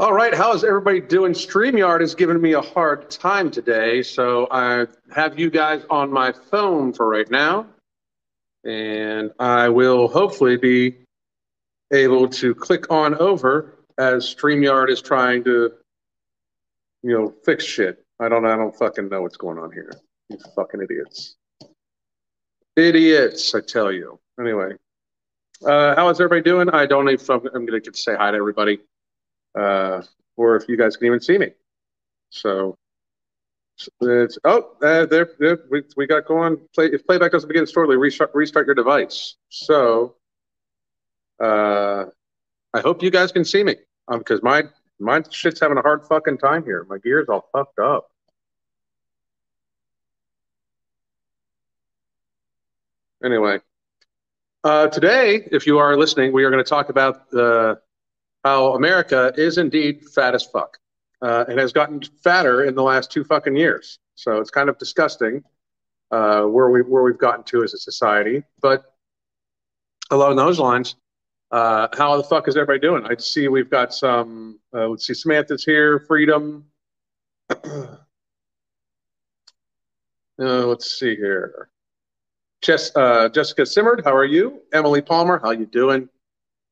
All right, how is everybody doing? StreamYard is giving me a hard time today, so I have you guys on my phone for right now. And I will hopefully be able to click on over as StreamYard is trying to, you know, fix shit. I don't I don't fucking know what's going on here. You fucking idiots. Idiots, I tell you. Anyway. Uh, how is everybody doing? I don't even I'm gonna get to say hi to everybody uh, or if you guys can even see me. So it's oh uh, there, there we, we got going. Play if playback doesn't begin shortly, restart restart your device. So uh, I hope you guys can see me because um, my my shit's having a hard fucking time here. My gear's all fucked up. Anyway, uh, today, if you are listening, we are going to talk about the how America is indeed fat as fuck uh, and has gotten fatter in the last two fucking years. So it's kind of disgusting uh, where we where we've gotten to as a society. But along those lines, uh, how the fuck is everybody doing? I see we've got some. Uh, let's see, Samantha's here. Freedom. Uh, let's see here. Jess, uh, Jessica Simmerd, how are you? Emily Palmer, how you doing?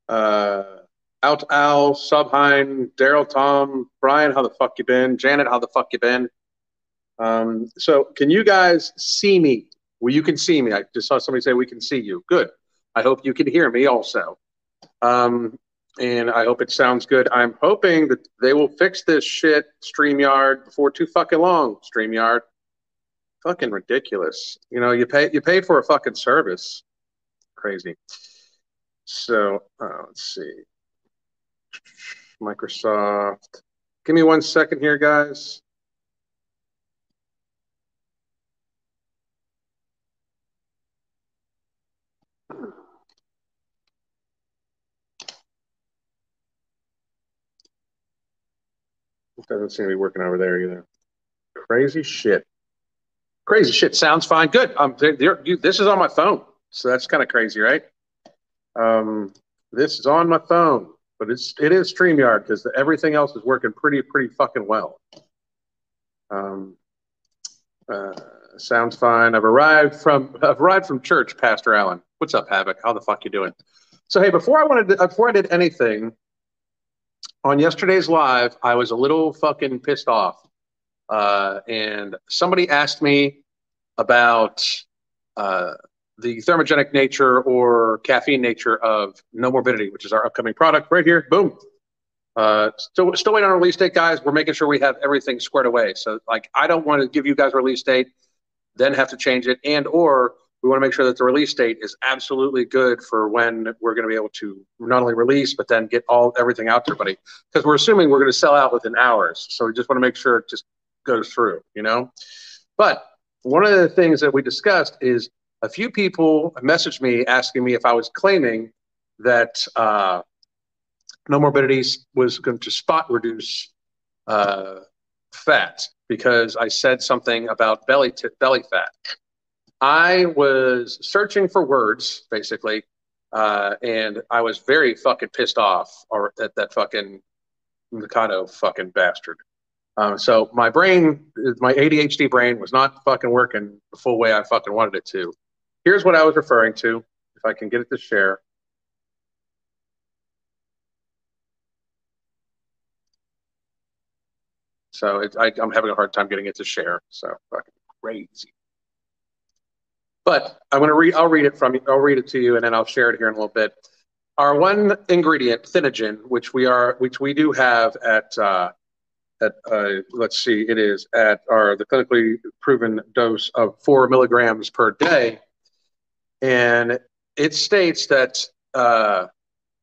Uh, out Al, Subhine, Daryl, Tom, Brian, how the fuck you been? Janet, how the fuck you been? Um, so can you guys see me? Well, you can see me. I just saw somebody say we can see you. Good. I hope you can hear me also. Um, and I hope it sounds good. I'm hoping that they will fix this shit, StreamYard, before too fucking long. StreamYard, fucking ridiculous. You know, you pay you pay for a fucking service. Crazy. So uh, let's see. Microsoft. Give me one second here, guys. Doesn't seem to be working over there either. Crazy shit. Crazy shit. Sounds fine. Good. Um, you, this is on my phone, so that's kind of crazy, right? Um, this is on my phone but it's it is Streamyard because everything else is working pretty pretty fucking well. Um, uh, sounds fine. I've arrived from I've arrived from church, Pastor Allen. What's up, Havoc? How the fuck you doing? So hey, before I wanted to, before I did anything on yesterday's live, I was a little fucking pissed off, uh, and somebody asked me about uh, the thermogenic nature or caffeine nature of No Morbidity, which is our upcoming product right here. Boom. Uh, still, still waiting on release date, guys. We're making sure we have everything squared away. So, like, I don't want to give you guys a release date, then have to change it, and or we want to make sure that the release date is absolutely good for when we're going to be able to not only release but then get all everything out to everybody because we're assuming we're going to sell out within hours. So we just want to make sure it just goes through, you know. But one of the things that we discussed is a few people messaged me asking me if I was claiming that uh, no morbidities was going to spot reduce uh, fat because I said something about belly t- belly fat. I was searching for words basically, uh, and I was very fucking pissed off or at that fucking Mikado fucking bastard. Um, so my brain, my ADHD brain, was not fucking working the full way I fucking wanted it to. Here's what I was referring to, if I can get it to share. So it, I, am having a hard time getting it to share. So fucking crazy. But I'm to read. I'll read it from you. I'll read it to you, and then I'll share it here in a little bit. Our one ingredient, Thinogen, which we are, which we do have at, uh, at uh, let's see, it is at our the clinically proven dose of four milligrams per day and it states that uh,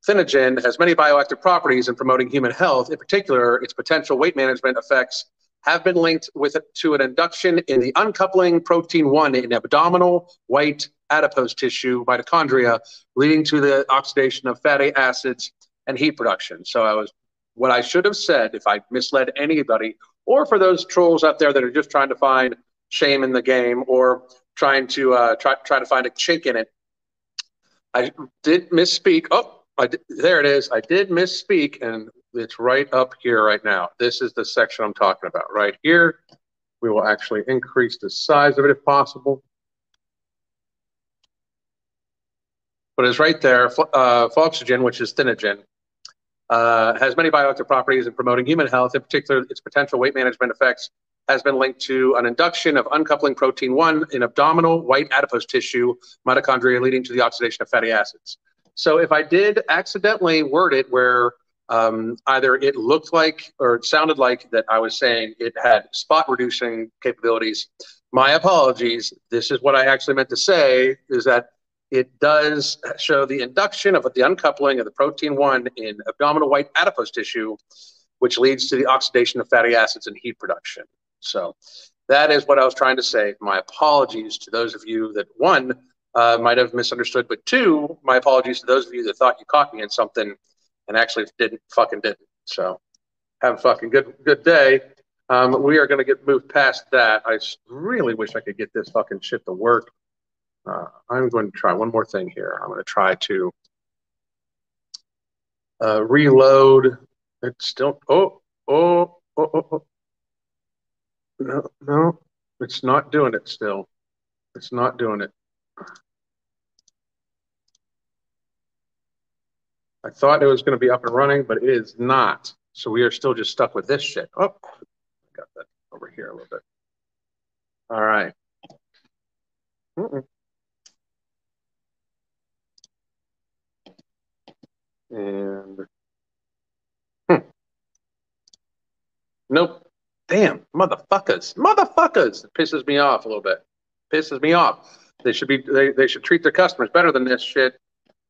has many bioactive properties in promoting human health. In particular, its potential weight management effects have been linked with to an induction in the uncoupling protein 1 in abdominal white adipose tissue mitochondria, leading to the oxidation of fatty acids and heat production. So I was what I should have said if I misled anybody, or for those trolls out there that are just trying to find shame in the game or trying to uh, try to find a chink in it. I did misspeak. Oh, did, there it is. I did misspeak, and It's right up here right now. This is the section I'm talking about right here. We will actually increase the size of it if possible. But it's right there. Uh, which is Thinogen, uh, has many bioactive properties in promoting human health, in particular its potential weight management effects has been linked to an induction of uncoupling protein 1 in abdominal white adipose tissue mitochondria leading to the oxidation of fatty acids. So if I did accidentally word it where um, either it looked like or it sounded like that I was saying it had spot reducing capabilities, my apologies. This is what I actually meant to say is that it does show the induction of the uncoupling of the protein 1 in abdominal white adipose tissue, which leads to the oxidation of fatty acids and heat production. So that is what I was trying to say. My apologies to those of you that, one, uh, might have misunderstood, but two, my apologies to those of you that thought you caught me in something and actually didn't fucking didn't. So have a fucking good good day. Um, we are going to get moved past that. I really wish I could get this fucking shit to work. Uh, I'm going to try one more thing here. I'm going to try to uh, reload. It's still, oh, oh, oh, oh, oh. No, no, it's not doing it still. It's not doing it. I thought it was going to be up and running, but it is not. So we are still just stuck with this shit. Oh, got that over here a little bit. All right. Mm -mm. And hmm. nope. Damn, motherfuckers, motherfuckers. It pisses me off a little bit. Pisses me off. They should be. They, they should treat their customers better than this shit.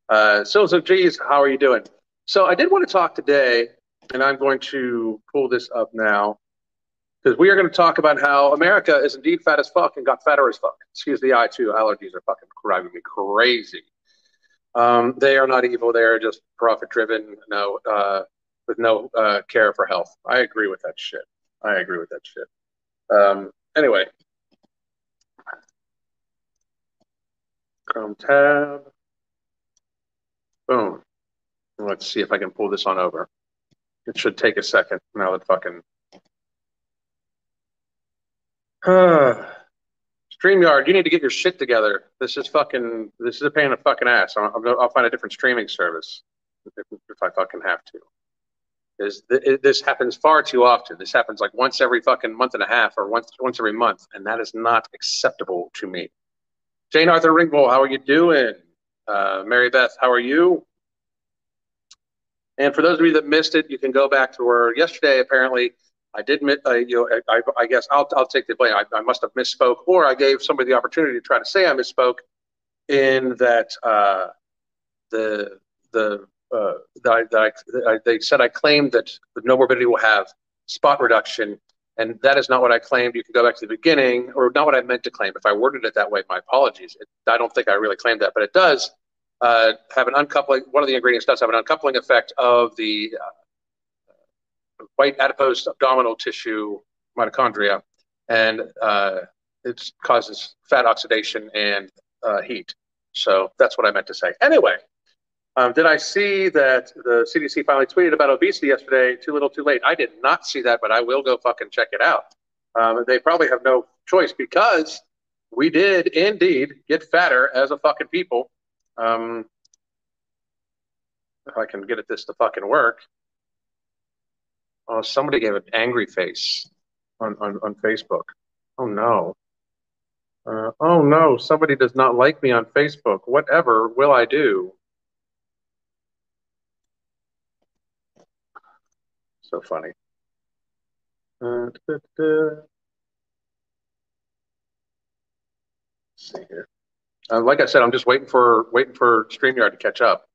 Uh, so so, geez, how are you doing? So I did want to talk today, and I'm going to pull this up now because we are going to talk about how America is indeed fat as fuck and got fatter as fuck. Excuse the eye too. Allergies are fucking driving me crazy. Um, they are not evil. They are just profit driven. No, uh, with no uh, care for health. I agree with that shit. I agree with that shit. Um, anyway, Chrome tab. Boom. Let's see if I can pull this on over. It should take a second now that fucking. StreamYard, you need to get your shit together. This is fucking. This is a pain in the fucking ass. I'll, I'll find a different streaming service if, if I fucking have to. Is this happens far too often. This happens like once every fucking month and a half, or once once every month, and that is not acceptable to me. Jane Arthur Ringbull, how are you doing? Uh, Mary Beth, how are you? And for those of you that missed it, you can go back to where yesterday apparently I did, uh, you know, I, I, guess I'll, I'll take the blame. I, I, must have misspoke, or I gave somebody the opportunity to try to say I misspoke in that uh, the the uh, that, I, that, I, they said I claimed that the Nomorbidity will have spot reduction, and that is not what I claimed. You can go back to the beginning, or not what I meant to claim. If I worded it that way, my apologies. It, I don't think I really claimed that, but it does uh, have an uncoupling. One of the ingredients does have an uncoupling effect of the uh, white adipose abdominal tissue mitochondria, and uh, it causes fat oxidation and uh, heat. So that's what I meant to say. Anyway, um, did I see that the CDC finally tweeted about obesity yesterday? Too little, too late. I did not see that, but I will go fucking check it out. Um, they probably have no choice because we did indeed get fatter as a fucking people. Um, if I can get at this to fucking work. Oh, somebody gave an angry face on, on, on Facebook. Oh no. Uh, oh no, somebody does not like me on Facebook. Whatever will I do? So funny. Uh, da, da. see here. Uh, like I said, I'm just waiting for waiting for StreamYard to catch up.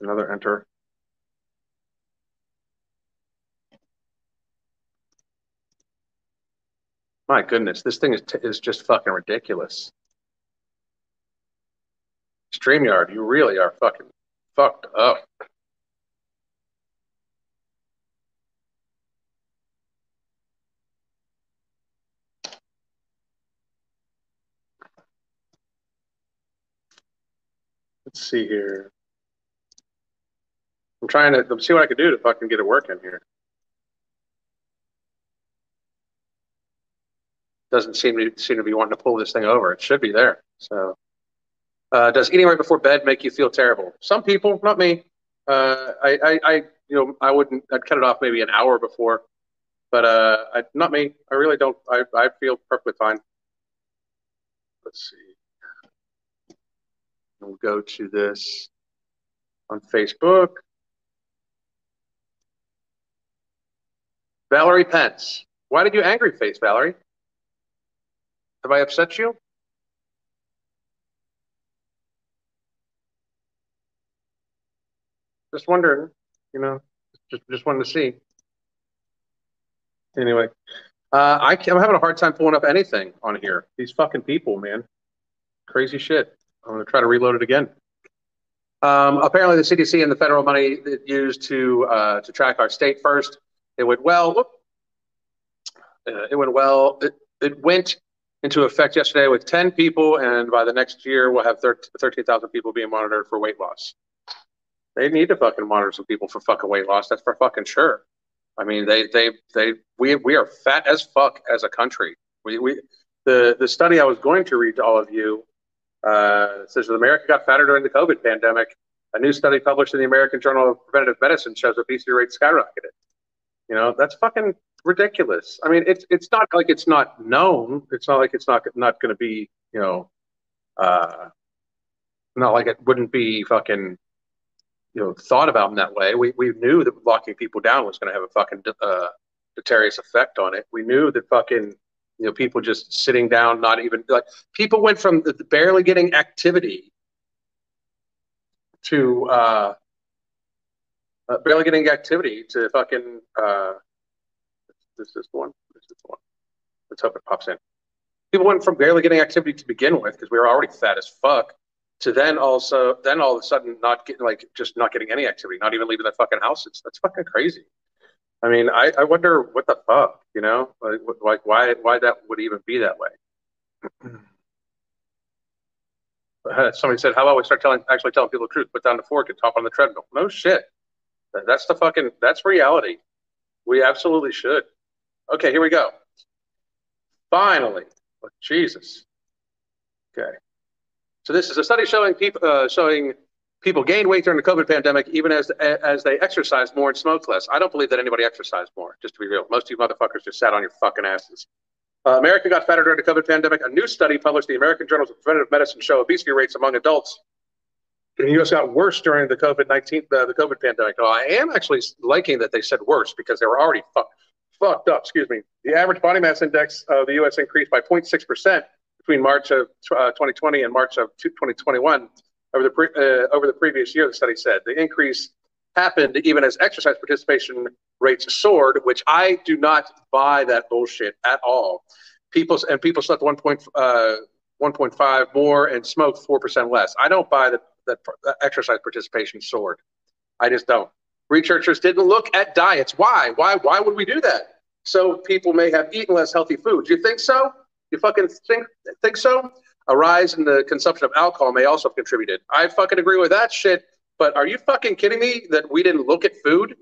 Another enter. My goodness, this thing is, is just fucking ridiculous. StreamYard, you really are fucking fucked up. Let's see here. I'm trying to see what I can do to fucking get it working here. Doesn't seem to seem to be wanting to pull this thing over. It should be there. So, uh, does eating right before bed make you feel terrible? Some people, not me. Uh, I, I, I, you know, I wouldn't. I'd cut it off maybe an hour before, but uh, I, not me. I really don't. I, I feel perfectly fine. Let's see. We'll go to this on Facebook. Valerie Pence. Why did you angry face, Valerie? Have I upset you? Just wondering, you know, just just wanted to see. Anyway, uh, I, I'm having a hard time pulling up anything on here. These fucking people, man, crazy shit. I'm gonna try to reload it again. Um, apparently, the CDC and the federal money that used to uh, to track our state first, it went well. Uh, it went well. It, it went into effect yesterday with 10 people, and by the next year, we'll have 13,000 people being monitored for weight loss. They need to fucking monitor some people for fucking weight loss. That's for fucking sure. I mean, they, they, they, we, we are fat as fuck as a country. We, we, the, the study I was going to read to all of you uh, says that America got fatter during the COVID pandemic. A new study published in the American Journal of Preventive Medicine shows obesity rates skyrocketed. You know, that's fucking ridiculous. I mean, it's it's not like it's not known. It's not like it's not not going to be, you know, uh, not like it wouldn't be fucking, you know, thought about in that way. We we knew that locking people down was going to have a fucking uh, deleterious effect on it. We knew that fucking, you know, people just sitting down, not even like people went from barely getting activity to uh, uh, barely getting activity to fucking. Uh, this is one. This is the one. Let's hope it pops in. People went from barely getting activity to begin with because we were already fat as fuck to then also then all of a sudden not getting like just not getting any activity, not even leaving the fucking house. It's That's fucking crazy. I mean, I, I wonder what the fuck, you know, like, like why why that would even be that way. Somebody said, "How about we start telling actually telling people the truth? Put down the fork and top on the treadmill." No shit. That's the fucking that's reality. We absolutely should. Okay, here we go. Finally, oh, Jesus. Okay, so this is a study showing people uh, showing people gained weight during the COVID pandemic, even as as they exercised more and smoked less. I don't believe that anybody exercised more. Just to be real, most of you motherfuckers just sat on your fucking asses. Uh, America got fatter during the COVID pandemic. A new study published in the American Journal of Preventive Medicine show obesity rates among adults in the U.S. got worse during the COVID nineteen uh, the COVID pandemic. Well, I am actually liking that they said worse because they were already fu- fucked up. Excuse me. The average body mass index of the U.S. increased by 0.6 percent between March of uh, 2020 and March of 2021 over the pre- uh, over the previous year. The study said the increase happened even as exercise participation rates soared, which I do not buy that bullshit at all. People and people slept 1.5 uh, more and smoked 4% less. I don't buy that that exercise participation soared. I just don't. Researchers didn't look at diets. Why? Why? Why would we do that? So people may have eaten less healthy foods. You think so? You fucking think think so? A rise in the consumption of alcohol may also have contributed. I fucking agree with that shit. But are you fucking kidding me that we didn't look at food?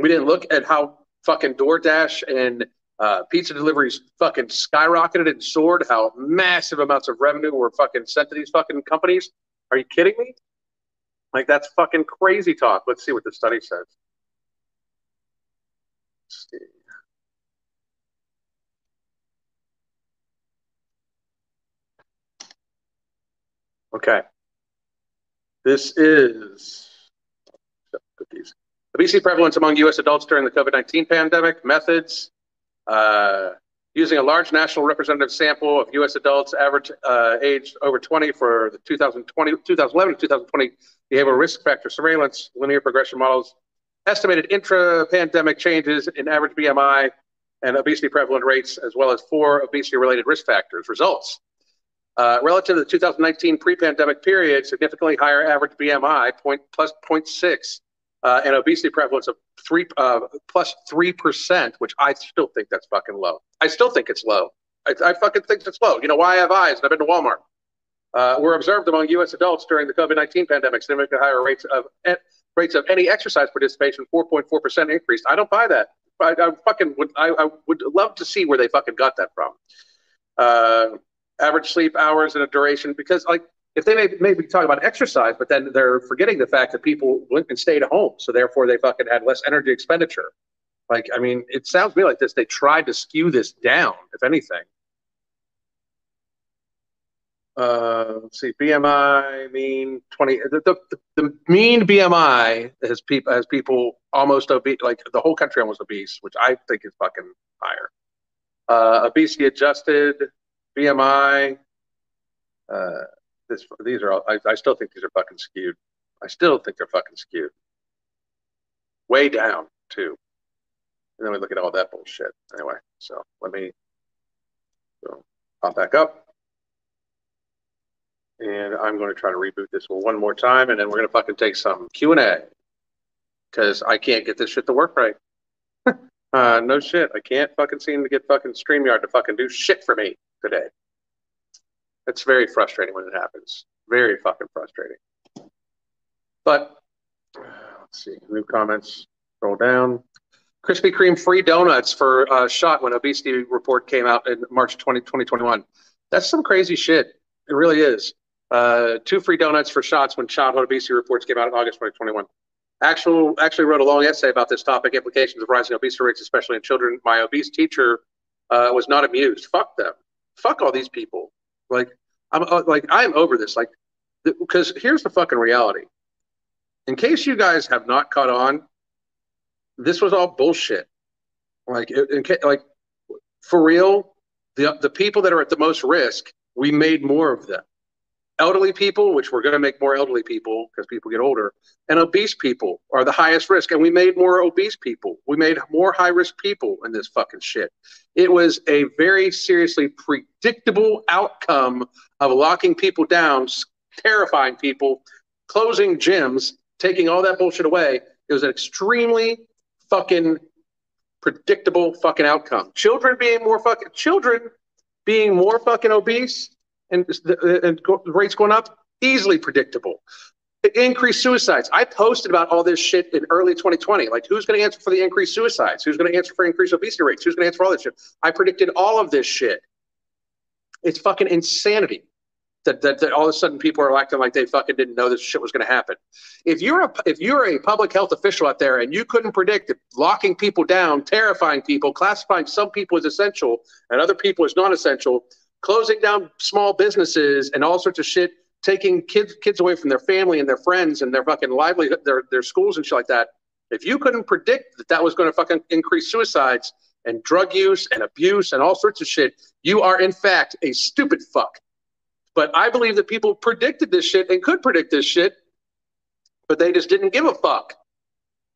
We didn't look at how fucking DoorDash and uh, pizza deliveries fucking skyrocketed and soared, how massive amounts of revenue were fucking sent to these fucking companies. Are you kidding me? Like that's fucking crazy talk. Let's see what the study says. Okay. This is. Obesity prevalence among U.S. adults during the COVID 19 pandemic, methods, uh, using a large national representative sample of U.S. adults average uh, aged over 20 for the 2020, 2011 to 2020 behavioral risk factor surveillance, linear progression models, estimated intra-pandemic changes in average BMI and obesity prevalent rates, as well as four obesity-related risk factors. Results. Uh, relative to the 2019 pre-pandemic period, significantly higher average BMI, point, plus 0.6, uh, and obesity prevalence of three uh, plus three percent, which I still think that's fucking low. I still think it's low. I, I fucking think it's low. You know why I have eyes and I've been to Walmart. uh, were observed among U.S. adults during the COVID-19 pandemic, significantly higher rates of eh, rates of any exercise participation, 4.4 percent increase. I don't buy that. I, I fucking would. I, I, would love to see where they fucking got that from. Average sleep hours and a duration, because like if they may maybe talk about exercise, but then they're forgetting the fact that people went and stayed at home, so therefore they fucking had less energy expenditure. Like, I mean, it sounds to me like this. They tried to skew this down, if anything. Uh, let's see, BMI mean 20. The, the, the mean BMI has people has people almost obese, like the whole country almost obese, which I think is fucking higher. Uh, obesity adjusted BMI. Uh, this these are all, I, I still think these are fucking skewed. I still think they're fucking skewed. Way down too. And then we look at all that bullshit. Anyway, so let me so pop back up. And I'm going to try to reboot this one more time, and then we're going to fucking take some Q&A. Because I can't get this shit to work right. uh, no shit. I can't fucking seem to get fucking StreamYard to fucking do shit for me today. It's very frustrating when it happens. Very fucking frustrating. But let's see. New comments. Scroll down. Krispy Kreme free donuts for uh, shot when obesity report came out in March 20, 2021. That's some crazy shit. It really is. Uh, two free donuts for shots when childhood obesity reports came out in August 2021. Actual, actually wrote a long essay about this topic, implications of rising obesity rates, especially in children. My obese teacher uh, was not amused. Fuck them. Fuck all these people. Like, I'm uh, like, I'm over this. Like, because here's the fucking reality. In case you guys have not caught on, this was all bullshit. Like, in, like for real, the the people that are at the most risk, we made more of them. Elderly people, which we're going to make more elderly people because people get older, and obese people are the highest risk, and we made more obese people. We made more high risk people in this fucking shit. It was a very seriously predictable outcome of locking people down, terrifying people, closing gyms, taking all that bullshit away. It was an extremely fucking predictable fucking outcome. Children being more fucking children being more fucking obese and and rates going up easily predictable. Increased suicides. I posted about all this shit in early 2020. Like, who's going to answer for the increased suicides? Who's going to answer for increased obesity rates? Who's going to answer for all this shit? I predicted all of this shit. It's fucking insanity that, that, that all of a sudden people are acting like they fucking didn't know this shit was going to happen. If you're a if you're a public health official out there and you couldn't predict it, locking people down, terrifying people, classifying some people as essential and other people as non-essential, closing down small businesses and all sorts of shit, taking kids kids away from their family and their friends and their fucking livelihood, their their schools and shit like that. If you couldn't predict that that was going to fucking increase suicides and drug use and abuse and all sorts of shit, you are in fact a stupid fuck. But I believe that people predicted this shit and could predict this shit, but they just didn't give a fuck.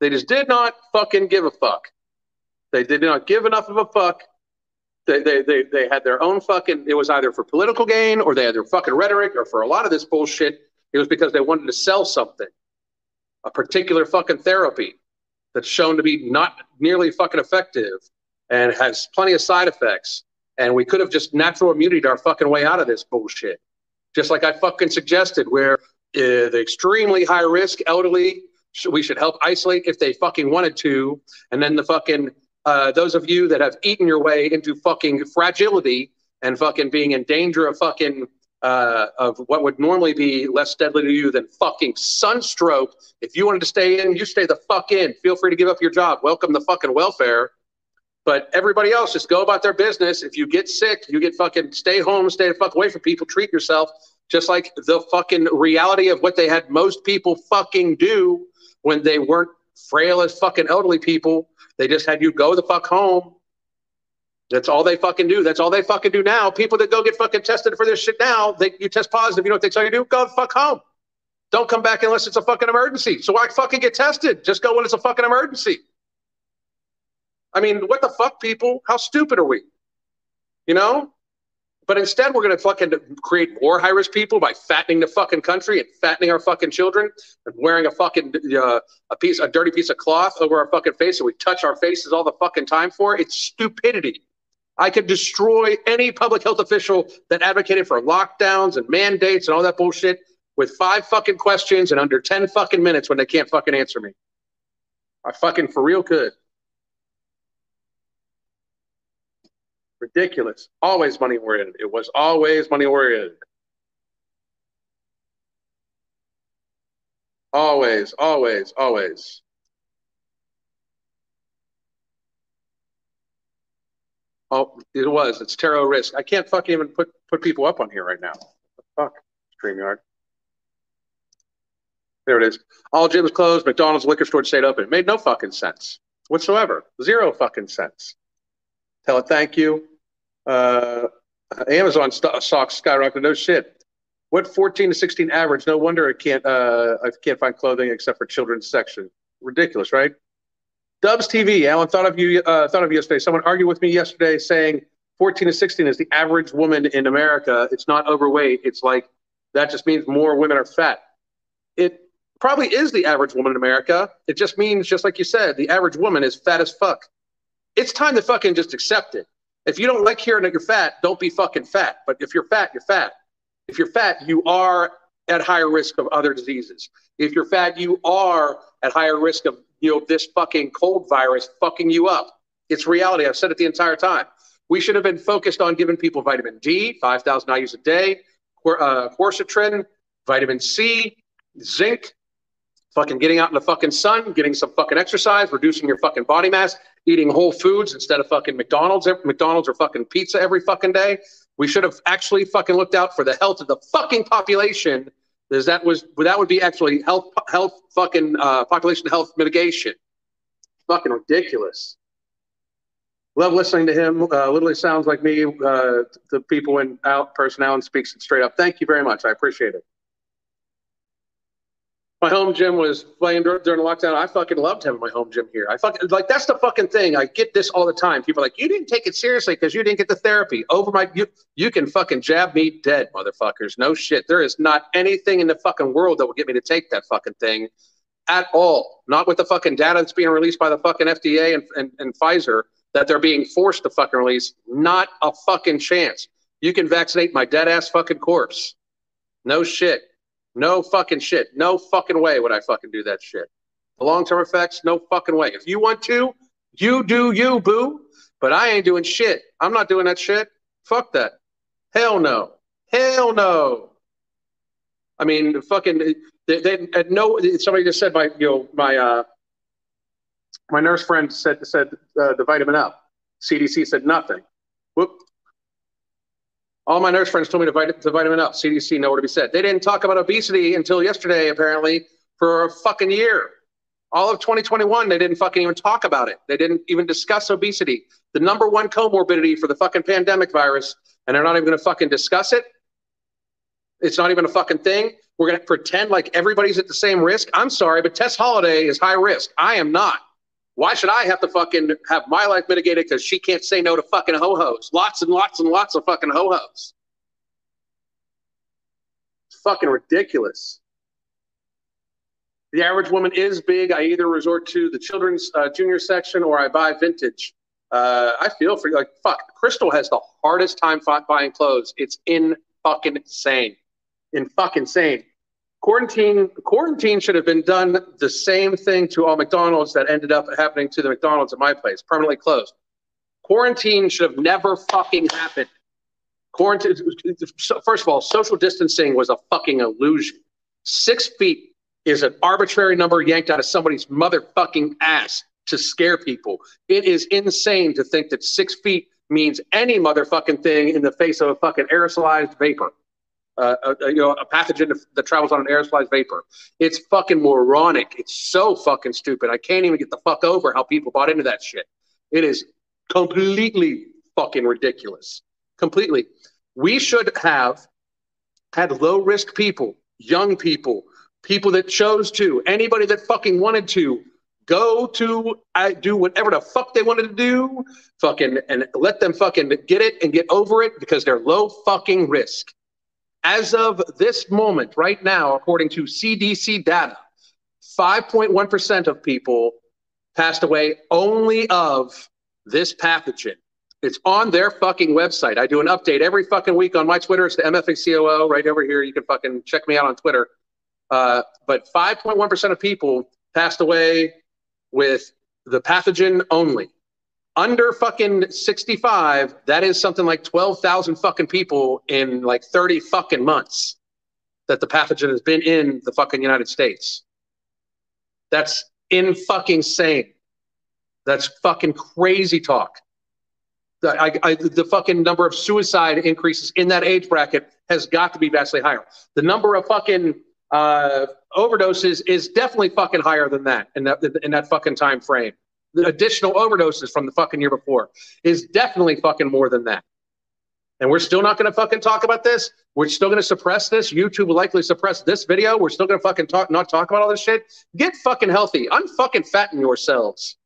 They just did not fucking give a fuck. They did not give enough of a fuck. They, they, they, they had their own fucking, it was either for political gain or they had their fucking rhetoric or for a lot of this bullshit, it was because they wanted to sell something, a particular fucking therapy that's shown to be not nearly fucking effective and has plenty of side effects. And we could have just natural immunity our fucking way out of this bullshit just like I fucking suggested, where uh, the extremely high risk elderly, we should help isolate if they fucking wanted to. And then the fucking, uh, those of you that have eaten your way into fucking fragility and fucking being in danger of fucking, uh, of what would normally be less deadly to you than fucking sunstroke. If you wanted to stay in, you stay the fuck in. Feel free to give up your job. Welcome to fucking welfare. But everybody else just go about their business. If you get sick, you get fucking stay home, stay the fuck away from people, treat yourself. Just like the fucking reality of what they had most people fucking do when they weren't frail as fucking elderly people. They just had you go the fuck home. That's all they fucking do. That's all they fucking do now. People that go get fucking tested for this shit now, they you test positive. You know what they tell you to do? Go the fuck home. Don't come back unless it's a fucking emergency. So why fucking get tested? Just go when it's a fucking emergency. I mean, what the fuck, people? How stupid are we? You know? But instead, we're going to fucking create more high risk people by fattening the fucking country and fattening our fucking children and wearing a fucking uh, a piece, a dirty piece of cloth over our fucking face, and we touch our faces all the fucking time for. It's stupidity. I could destroy any public health official that advocated for lockdowns and mandates and all that bullshit with five fucking questions and under 10 fucking minutes when they can't fucking answer me. I fucking for real could. Ridiculous. Always money oriented. It was always money oriented. Always, always, always. Oh, it was. It's Terror Risk. I can't fucking even put put people up on here right now. Fuck, StreamYard. There it is. All gyms closed. McDonald's liquor store stayed open. It made no fucking sense whatsoever. Zero fucking sense. Tell it thank you. Uh, Amazon st- stocks skyrocketed. No shit. What 14 to 16 average? No wonder I can't uh, I can't find clothing except for children's section. Ridiculous, right? Dubs TV. Alan thought of you uh, thought of you yesterday. Someone argued with me yesterday saying 14 to 16 is the average woman in America. It's not overweight. It's like that just means more women are fat. It probably is the average woman in America. It just means, just like you said, the average woman is fat as fuck. It's time to fucking just accept it. If you don't like hearing that you're fat, don't be fucking fat. But if you're fat, you're fat. If you're fat, you are at higher risk of other diseases. If you're fat, you are at higher risk of you know this fucking cold virus fucking you up. It's reality. I've said it the entire time. We should have been focused on giving people vitamin D, 5,000 IUs a day, uh, vitamin C, zinc, fucking getting out in the fucking sun, getting some fucking exercise, reducing your fucking body mass, eating whole foods instead of fucking McDonald's, McDonald's or fucking pizza every fucking day. We should have actually fucking looked out for the health of the fucking population. Because that was that would be actually health health fucking uh, population health mitigation. Fucking ridiculous. Love listening to him. Uh, literally sounds like me. Uh, the people in out person Alan speaks it straight up. Thank you very much. I appreciate it my home gym was playing during the lockdown. I fucking loved having my home gym here. I fucking like that's the fucking thing. I get this all the time. People are like, you didn't take it seriously because you didn't get the therapy. Over my you you can fucking jab me dead, motherfuckers. No shit. There is not anything in the fucking world that will get me to take that fucking thing at all. Not with the fucking data that's being released by the fucking FDA and, and, and Pfizer that they're being forced to fucking release. Not a fucking chance. You can vaccinate my dead ass fucking corpse. No shit. No fucking shit. No fucking way would I fucking do that shit. The long term effects, no fucking way. If you want to, you do you, boo. But I ain't doing shit. I'm not doing that shit. Fuck that. Hell no. Hell no. I mean, fucking, they, they at no. Somebody just said my, you know, my, uh, my nurse friend said said uh, the vitamin up. CDC said nothing. Whoop. All my nurse friends told me to, vit- to vitamin up. CDC nowhere to be said. They didn't talk about obesity until yesterday, apparently, for a fucking year. All of 2021, they didn't fucking even talk about it. They didn't even discuss obesity, the number one comorbidity for the fucking pandemic virus, and they're not even to fucking discuss it. It's not even a fucking thing. We're to pretend like everybody's at the same risk. I'm sorry, but Tess Holliday is high risk. I am not. Why should I have to fucking have my life mitigated because she can't say no to fucking ho hos? Lots and lots and lots of fucking ho hos. It's fucking ridiculous. The average woman is big. I either resort to the children's uh, junior section or I buy vintage. Uh, I feel for. Like, fuck. Crystal has the hardest time buying clothes. It's in fucking insane. In fucking insane quarantine quarantine should have been done the same thing to all McDonald's that ended up happening to the McDonald's at my place, permanently closed. Quarantine should have never fucking happened. Quarantine. First of all, social distancing was a fucking illusion. Six feet is an arbitrary number yanked out of somebody's motherfucking ass to scare people. It is insane to think that six feet means any motherfucking thing in the face of a fucking aerosolized vapor uh, a, uh, you know, a pathogen that travels on an aerosolized vapor. It's fucking moronic. It's so fucking stupid. I can't even get the fuck over how people bought into that shit. It is completely fucking ridiculous. Completely. We should have had low risk people, young people, people that chose to, anybody that fucking wanted to go to I do whatever the fuck they wanted to do, fucking and let them fucking get it and get over it because they're low fucking risk. As of this moment, right now, according to CDC data, 5.1% of people passed away only of this pathogen. It's on their fucking website. I do an update every fucking week on my Twitter. It's the MFACOO right over here. You can fucking check me out on Twitter. Uh, but 5.1% of people passed away with the pathogen only. Under fucking 65, that is something like 12,000 fucking people in like 30 fucking months that the pathogen has been in the fucking United States. That's in fucking sane. That's fucking crazy talk. I, I, the fucking number of suicide increases in that age bracket has got to be vastly higher. The number of fucking uh, overdoses is definitely fucking higher than that in that in that fucking time frame. The additional overdoses from the fucking year before is definitely fucking more than that. And we're still not going to fucking talk about this. We're still going to suppress this. YouTube will likely suppress this video. We're still going to fucking talk, not talk about all this shit. Get fucking healthy. Unfucking fatten yourselves.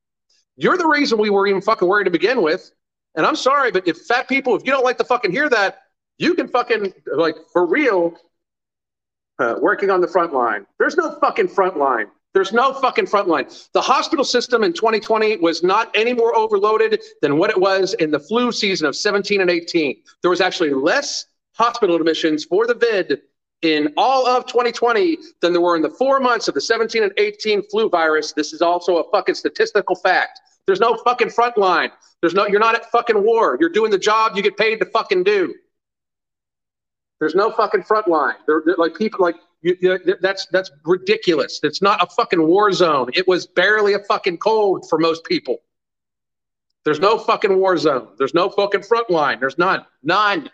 You're the reason we were even fucking worried to begin with. And I'm sorry, but if fat people, if you don't like to fucking hear that, you can fucking like for real uh, working on the front line. There's no fucking front line. There's no fucking front line. The hospital system in 2020 was not any more overloaded than what it was in the flu season of 17 and 18. There was actually less hospital admissions for the vid in all of 2020 than there were in the four months of the 17 and 18 flu virus. This is also a fucking statistical fact. There's no fucking front line. There's no, you're not at fucking war. You're doing the job you get paid to fucking do. There's no fucking front line. They're, they're like people like you, you, that's that's ridiculous. It's not a fucking war zone. It was barely a fucking cold for most people. There's no fucking war zone. There's no fucking front line. There's none. None.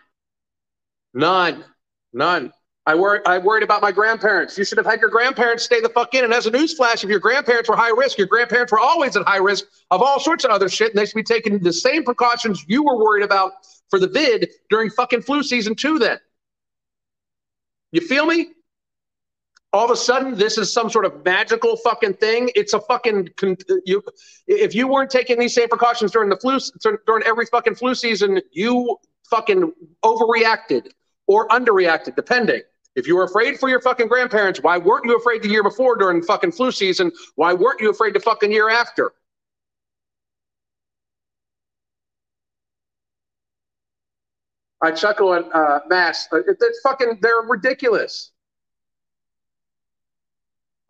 None. None. I worry. I worried about my grandparents. You should have had your grandparents stay the fuck in. And as a newsflash, if your grandparents were high risk, your grandparents were always at high risk of all sorts of other shit, and they should be taking the same precautions you were worried about for the vid during fucking flu season too. Then you feel me? All of a sudden, this is some sort of magical fucking thing. It's a fucking you. If you weren't taking these same precautions during the flu during every fucking flu season, you fucking overreacted or underreacted, depending. If you were afraid for your fucking grandparents, why weren't you afraid the year before during fucking flu season? Why weren't you afraid the fucking year after? I chuckle at uh, mass. It's fucking. They're ridiculous.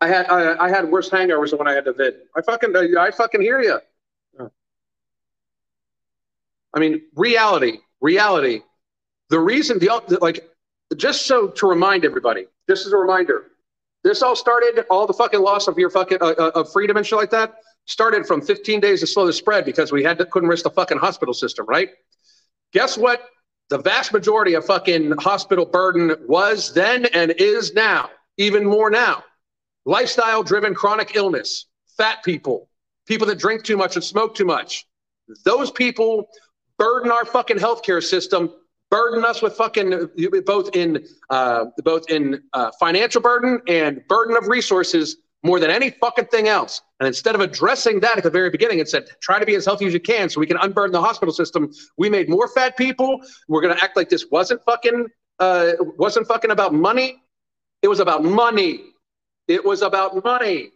I had I, I, had worse hangovers than when I had the vid. I fucking I fucking hear you. I mean, reality, reality. The reason the like, just so to remind everybody, this is a reminder. This all started, all the fucking loss of your fucking uh, uh of freedom and shit like that started from 15 days to slow the spread because we had to, couldn't risk the fucking hospital system, right? Guess what? The vast majority of fucking hospital burden was then and is now, even more now. Lifestyle driven chronic illness, fat people, people that drink too much and smoke too much. Those people burden our fucking healthcare system, burden us with fucking both in uh, both in uh, financial burden and burden of resources more than any fucking thing else. And instead of addressing that at the very beginning and said, try to be as healthy as you can so we can unburden the hospital system, we made more fat people. We're going to act like this wasn't fucking, uh, wasn't fucking about money. It was about money. It was about money.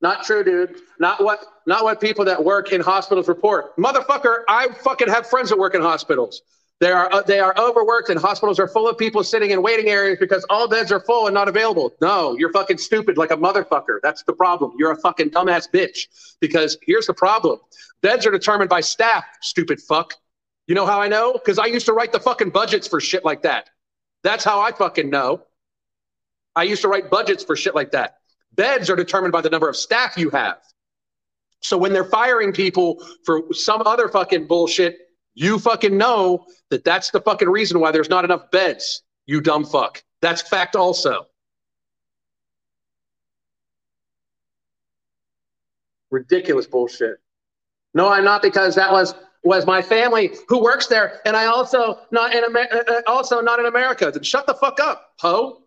Not true, dude. Not what not what people that work in hospitals report. Motherfucker, I fucking have friends that work in hospitals. They are uh, they are overworked and hospitals are full of people sitting in waiting areas because all beds are full and not available. No, you're fucking stupid like a motherfucker. That's the problem. You're a fucking dumbass bitch. Because here's the problem. Beds are determined by staff, stupid fuck. You know how I know? Because I used to write the fucking budgets for shit like that. That's how I fucking know. I used to write budgets for shit like that. Beds are determined by the number of staff you have. So when they're firing people for some other fucking bullshit, you fucking know that that's the fucking reason why there's not enough beds, you dumb fuck. That's fact also. Ridiculous bullshit. No, I'm not because that was was my family who works there, and I also not in Amer- uh, uh, also not in America. Then shut the fuck up, ho.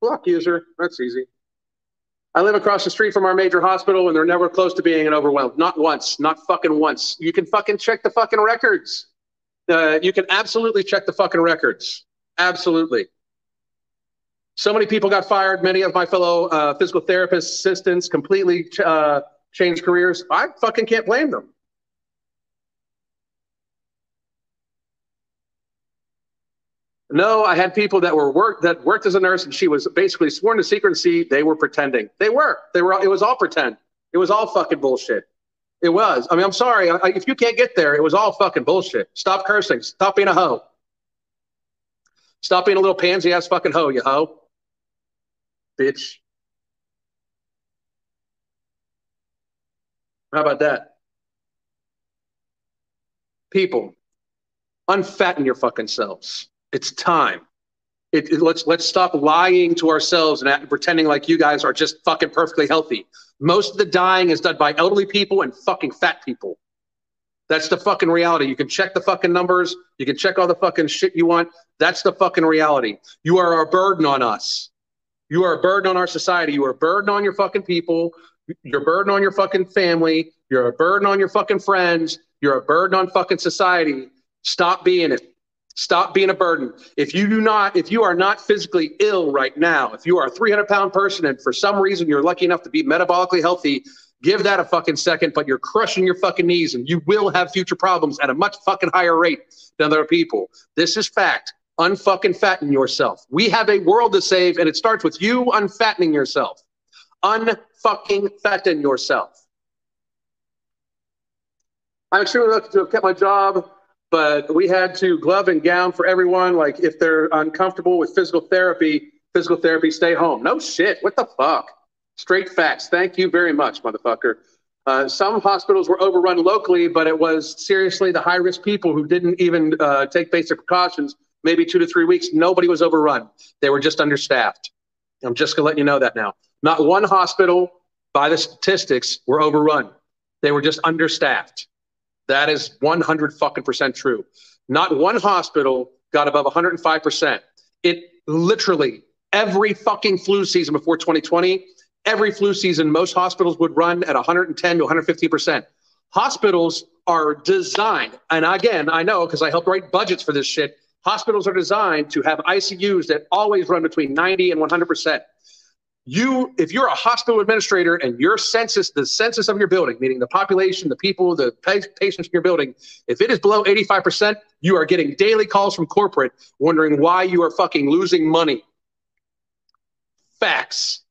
Block user. That's easy. I live across the street from our major hospital and they're never close to being overwhelmed. Not once, not fucking once. You can fucking check the fucking records. Uh, you can absolutely check the fucking records. Absolutely. So many people got fired. Many of my fellow uh, physical therapist assistants completely uh, changed careers. I fucking can't blame them. No, I had people that were work that worked as a nurse, and she was basically sworn to secrecy. They were pretending. They were. They were. It was all pretend. It was all fucking bullshit. It was. I mean, I'm sorry. I, if you can't get there, it was all fucking bullshit. Stop cursing. Stop being a hoe. Stop being a little pansy ass fucking hoe, you hoe. Bitch. How about that? People, unfatten your fucking selves. It's time. It, it, let's let's stop lying to ourselves and pretending like you guys are just fucking perfectly healthy. Most of the dying is done by elderly people and fucking fat people. That's the fucking reality. You can check the fucking numbers. You can check all the fucking shit you want. That's the fucking reality. You are a burden on us. You are a burden on our society. You are a burden on your fucking people. You're a burden on your fucking family. You're a burden on your fucking friends. You're a burden on fucking society. Stop being it. Stop being a burden. If you do not, if you are not physically ill right now, if you are a 300 pound person and for some reason you're lucky enough to be metabolically healthy, give that a fucking second, but you're crushing your fucking knees and you will have future problems at a much fucking higher rate than other people. This is fact. Unfucking fatten yourself. We have a world to save and it starts with you unfattening yourself. Unfucking fatten yourself. I'm extremely lucky to have kept my job but we had to glove and gown for everyone. Like if they're uncomfortable with physical therapy, physical therapy, stay home. No shit. What the fuck? Straight facts. Thank you very much, motherfucker. Uh, some hospitals were overrun locally, but it was seriously the high risk people who didn't even uh, take basic precautions, maybe two to three weeks. Nobody was overrun. They were just understaffed. I'm just going to let you know that now. Not one hospital, by the statistics, were overrun. They were just understaffed. That is 100 fucking percent true. Not one hospital got above 105%. It literally every fucking flu season before 2020, every flu season, most hospitals would run at 110 to 115%. Hospitals are designed, and again, I know because I helped write budgets for this shit. Hospitals are designed to have ICUs that always run between 90 and 100% you if you're a hospital administrator and your census the census of your building meaning the population the people the patients in your building if it is below 85% you are getting daily calls from corporate wondering why you are fucking losing money. Facts.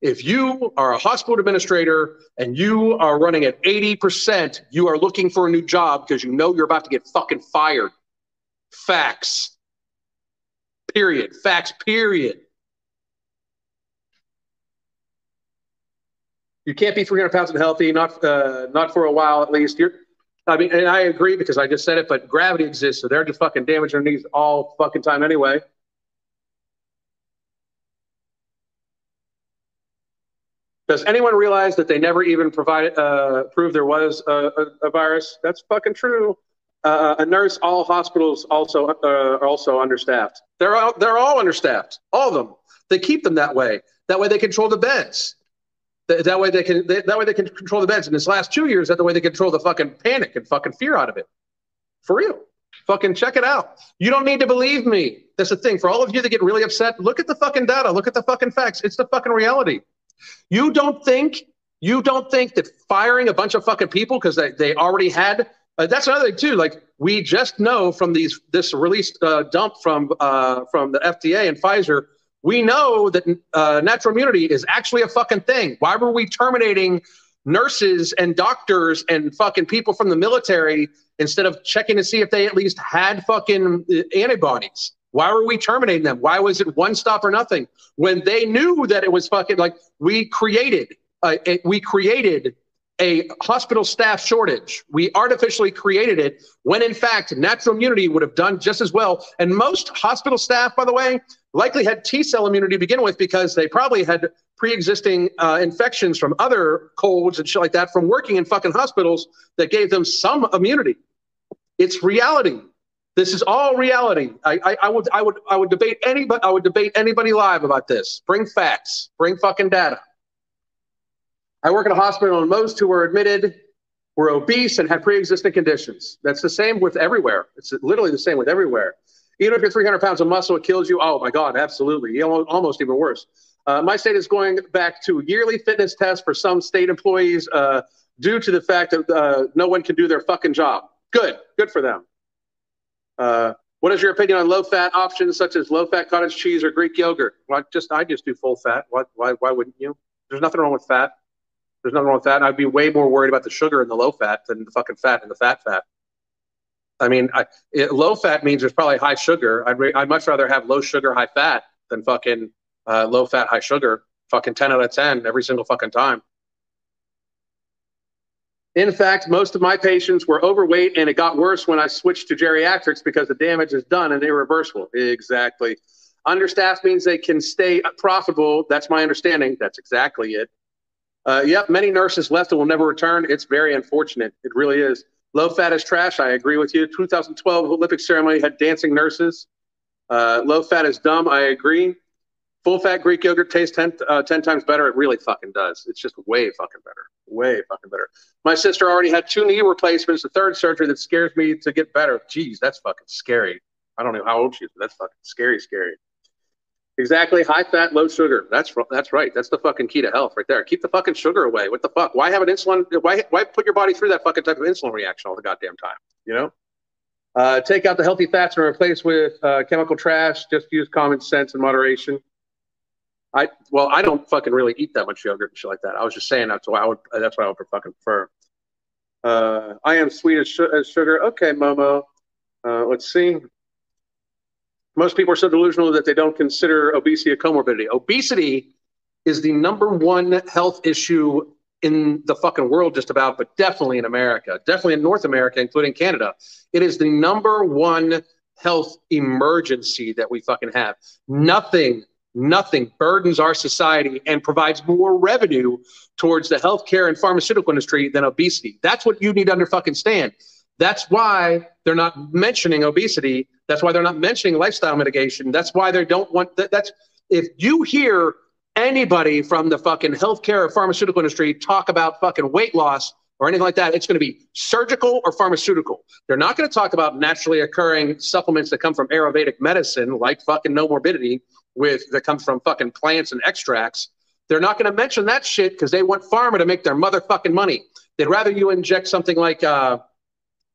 If you are a hospital administrator and you are running at 80% you are looking for a new job because you know you're about to get fucking fired. Facts. Period. Facts period you can't be 300 pounds and healthy, not uh, not for a while at least. You're, I mean, and I agree because I just said it, but gravity exists, so they're just fucking damaging their knees all fucking time anyway. Does anyone realize that they never even provided uh, proved there was a, a, a, virus? That's fucking true. Uh, a nurse, all hospitals also uh, are also understaffed. They're all, they're all understaffed, all of them. They keep them that way. That way they control the beds. That, that way they can they, that way they can control the beds. In this last two years, that the way they control the fucking panic and fucking fear out of it. For real. Fucking check it out. You don't need to believe me. That's the thing. For all of you that get really upset, look at the fucking data. Look at the fucking facts. It's the fucking reality. You don't think you don't think that firing a bunch of fucking people because they, they already had uh, that's another thing too. Like we just know from these this released uh, dump from uh, from the FDA and Pfizer we know that uh, natural immunity is actually a fucking thing. Why were we terminating nurses and doctors and fucking people from the military instead of checking to see if they at least had fucking uh, antibodies? Why were we terminating them? Why was it one stop or nothing when they knew that it was fucking like we created uh, we created a hospital staff shortage. We artificially created it when, in fact, natural immunity would have done just as well. And most hospital staff, by the way, likely had T cell immunity to begin with because they probably had pre existing uh, infections from other colds and shit like that from working in fucking hospitals that gave them some immunity. It's reality. This is all reality. I, I, I would I would I would debate anybody I would debate anybody live about this. Bring facts. Bring fucking data. I work in a hospital, and most who were admitted were obese and had pre-existing conditions. That's the same with everywhere. It's literally the same with everywhere. Even if you're 300 pounds of muscle, it kills you. Oh my God, absolutely. Almost even worse. Uh, my state is going back to yearly fitness tests for some state employees uh, due to the fact that uh, no one can do their fucking job. Good, good for them. Uh, what is your opinion on low-fat options such as low-fat cottage cheese or Greek yogurt? Well, just I just do full fat. Why, why, why wouldn't you? There's nothing wrong with fat. There's nothing wrong with that. I'd be way more worried about the sugar in the low fat than the fucking fat in the fat fat. I mean, I, it, low fat means there's probably high sugar. I'd, I'd much rather have low sugar, high fat than fucking uh, low fat, high sugar. Fucking 10 out of 10 every single fucking time. In fact, most of my patients were overweight, and it got worse when I switched to geriatrics because the damage is done and irreversible. Exactly. Understaffed means they can stay profitable. That's my understanding. That's exactly it. Uh, yep, many nurses left and will never return. It's very unfortunate. It really is. Low fat is trash. I agree with you. 2012 Olympic ceremony had dancing nurses. Uh, low fat is dumb. I agree. Full fat Greek yogurt tastes 10, uh, 10 times better. It really fucking does. It's just way fucking better. Way fucking better. My sister already had two knee replacements, the third surgery that scares me to get better. Jeez, that's fucking scary. I don't know how old she is, but that's fucking scary, scary. Exactly. High fat, low sugar. That's that's right. That's the fucking key to health right there. Keep the fucking sugar away. What the fuck? Why have an insulin? Why why put your body through that fucking type of insulin reaction all the goddamn time? You know. Uh, take out the healthy fats and replace with uh, chemical trash. Just use common sense and moderation. I well, I don't fucking really eat that much yogurt and shit like that. I was just saying that's why I would. That's what I would fucking prefer. Uh, I am sweet as, as sugar. Okay, Momo. Uh, let's see. Most people are so delusional that they don't consider obesity a comorbidity. Obesity is the number one health issue in the fucking world, just about, but definitely in America, definitely in North America, including Canada. It is the number one health emergency that we fucking have. Nothing nothing burdens our society and provides more revenue towards the healthcare and pharmaceutical industry than obesity. That's what you need to under fucking stand. That's why they're not mentioning obesity. That's why they're not mentioning lifestyle mitigation. That's why they don't want that. That's if you hear anybody from the fucking healthcare or pharmaceutical industry talk about fucking weight loss or anything like that, it's going to be surgical or pharmaceutical. They're not going to talk about naturally occurring supplements that come from Ayurvedic medicine, like fucking no morbidity, with that comes from fucking plants and extracts. They're not going to mention that shit because they want pharma to make their motherfucking money. They'd rather you inject something like uh,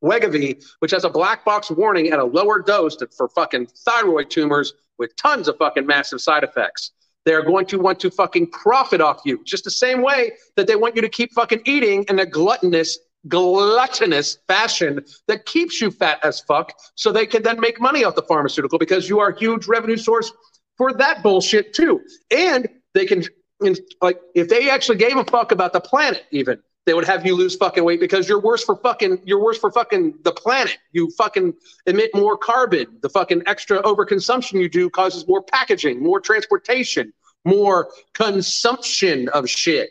Wegovy, which has a black box warning at a lower dose for fucking thyroid tumors with tons of fucking massive side effects. They're going to want to fucking profit off you, just the same way that they want you to keep fucking eating in a gluttonous, gluttonous fashion that keeps you fat as fuck, so they can then make money off the pharmaceutical because you are a huge revenue source for that bullshit too. And they can, like, if they actually gave a fuck about the planet, even they would have you lose fucking weight because you're worse for fucking you're worse for fucking the planet. You fucking emit more carbon. The fucking extra overconsumption you do causes more packaging, more transportation, more consumption of shit.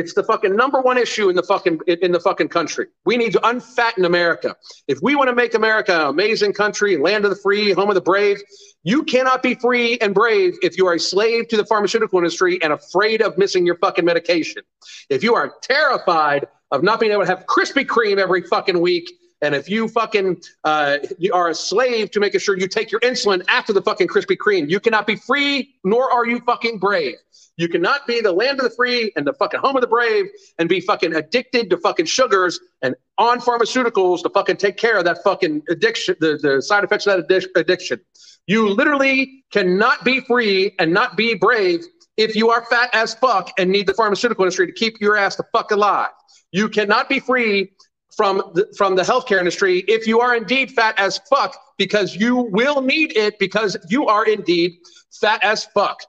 It's the fucking number one issue in the fucking in the fucking country. We need to unfatten America. If we want to make America an amazing country, land of the free, home of the brave, you cannot be free and brave if you are a slave to the pharmaceutical industry and afraid of missing your fucking medication. If you are terrified of not being able to have Krispy Kreme every fucking week, and if you fucking uh, you are a slave to making sure you take your insulin after the fucking Krispy Kreme, you cannot be free, nor are you fucking brave. You cannot be the land of the free and the fucking home of the brave and be fucking addicted to fucking sugars and on pharmaceuticals to fucking take care of that fucking addiction, the, the side effects of that addiction. You literally cannot be free and not be brave if you are fat as fuck and need the pharmaceutical industry to keep your ass the fuck alive. You cannot be free from the, from the healthcare industry if you are indeed fat as fuck because you will need it because you are indeed fat as fuck.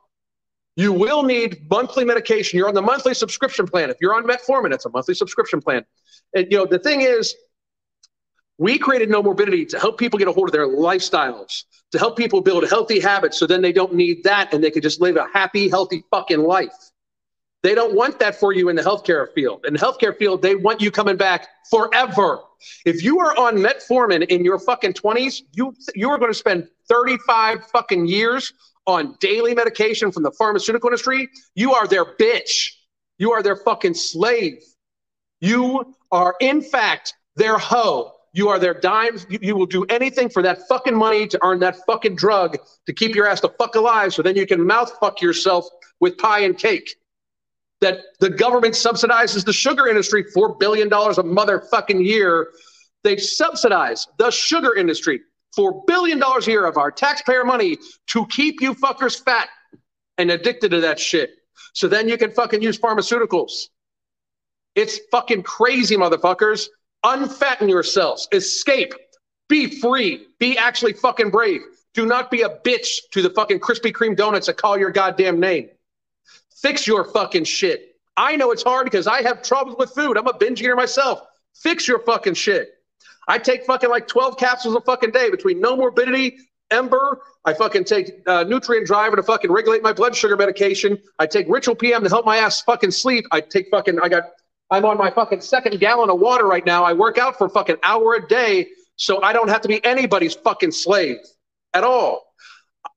You will need monthly medication. You're on the monthly subscription plan. If you're on metformin, it's a monthly subscription plan. And you know the thing is, we created no morbidity to help people get a hold of their lifestyles, to help people build healthy habits so then they don't need that and they can just live a happy, healthy fucking life. They don't want that for you in the healthcare field. In the healthcare field, they want you coming back forever. If you are on metformin in your fucking 20s, you you are going to spend 35 fucking years on daily medication from the pharmaceutical industry. You are their bitch. You are their fucking slave. You are in fact their hoe. You are their dimes. You, you will do anything for that fucking money to earn that fucking drug to keep your ass the fuck alive so then you can mouth fuck yourself with pie and cake. That the government subsidizes the sugar industry $4 billion a motherfucking year. They subsidize the sugar industry $4 billion a year of our taxpayer money to keep you fuckers fat and addicted to that shit. So then you can fucking use pharmaceuticals. It's fucking crazy, motherfuckers. Unfatten yourselves. Escape. Be free. Be actually fucking brave. Do not be a bitch to the fucking Krispy Kreme donuts that call your goddamn name. Fix your fucking shit. I know it's hard because I have troubles with food. I'm a binge eater myself. Fix your fucking shit. I take fucking like 12 capsules a fucking day between no morbidity, Ember. I fucking take uh, Nutrient Driver to fucking regulate my blood sugar medication. I take Ritual PM to help my ass fucking sleep. I take fucking, I got I'm on my fucking second gallon of water right now. I work out for fucking hour a day so I don't have to be anybody's fucking slave at all.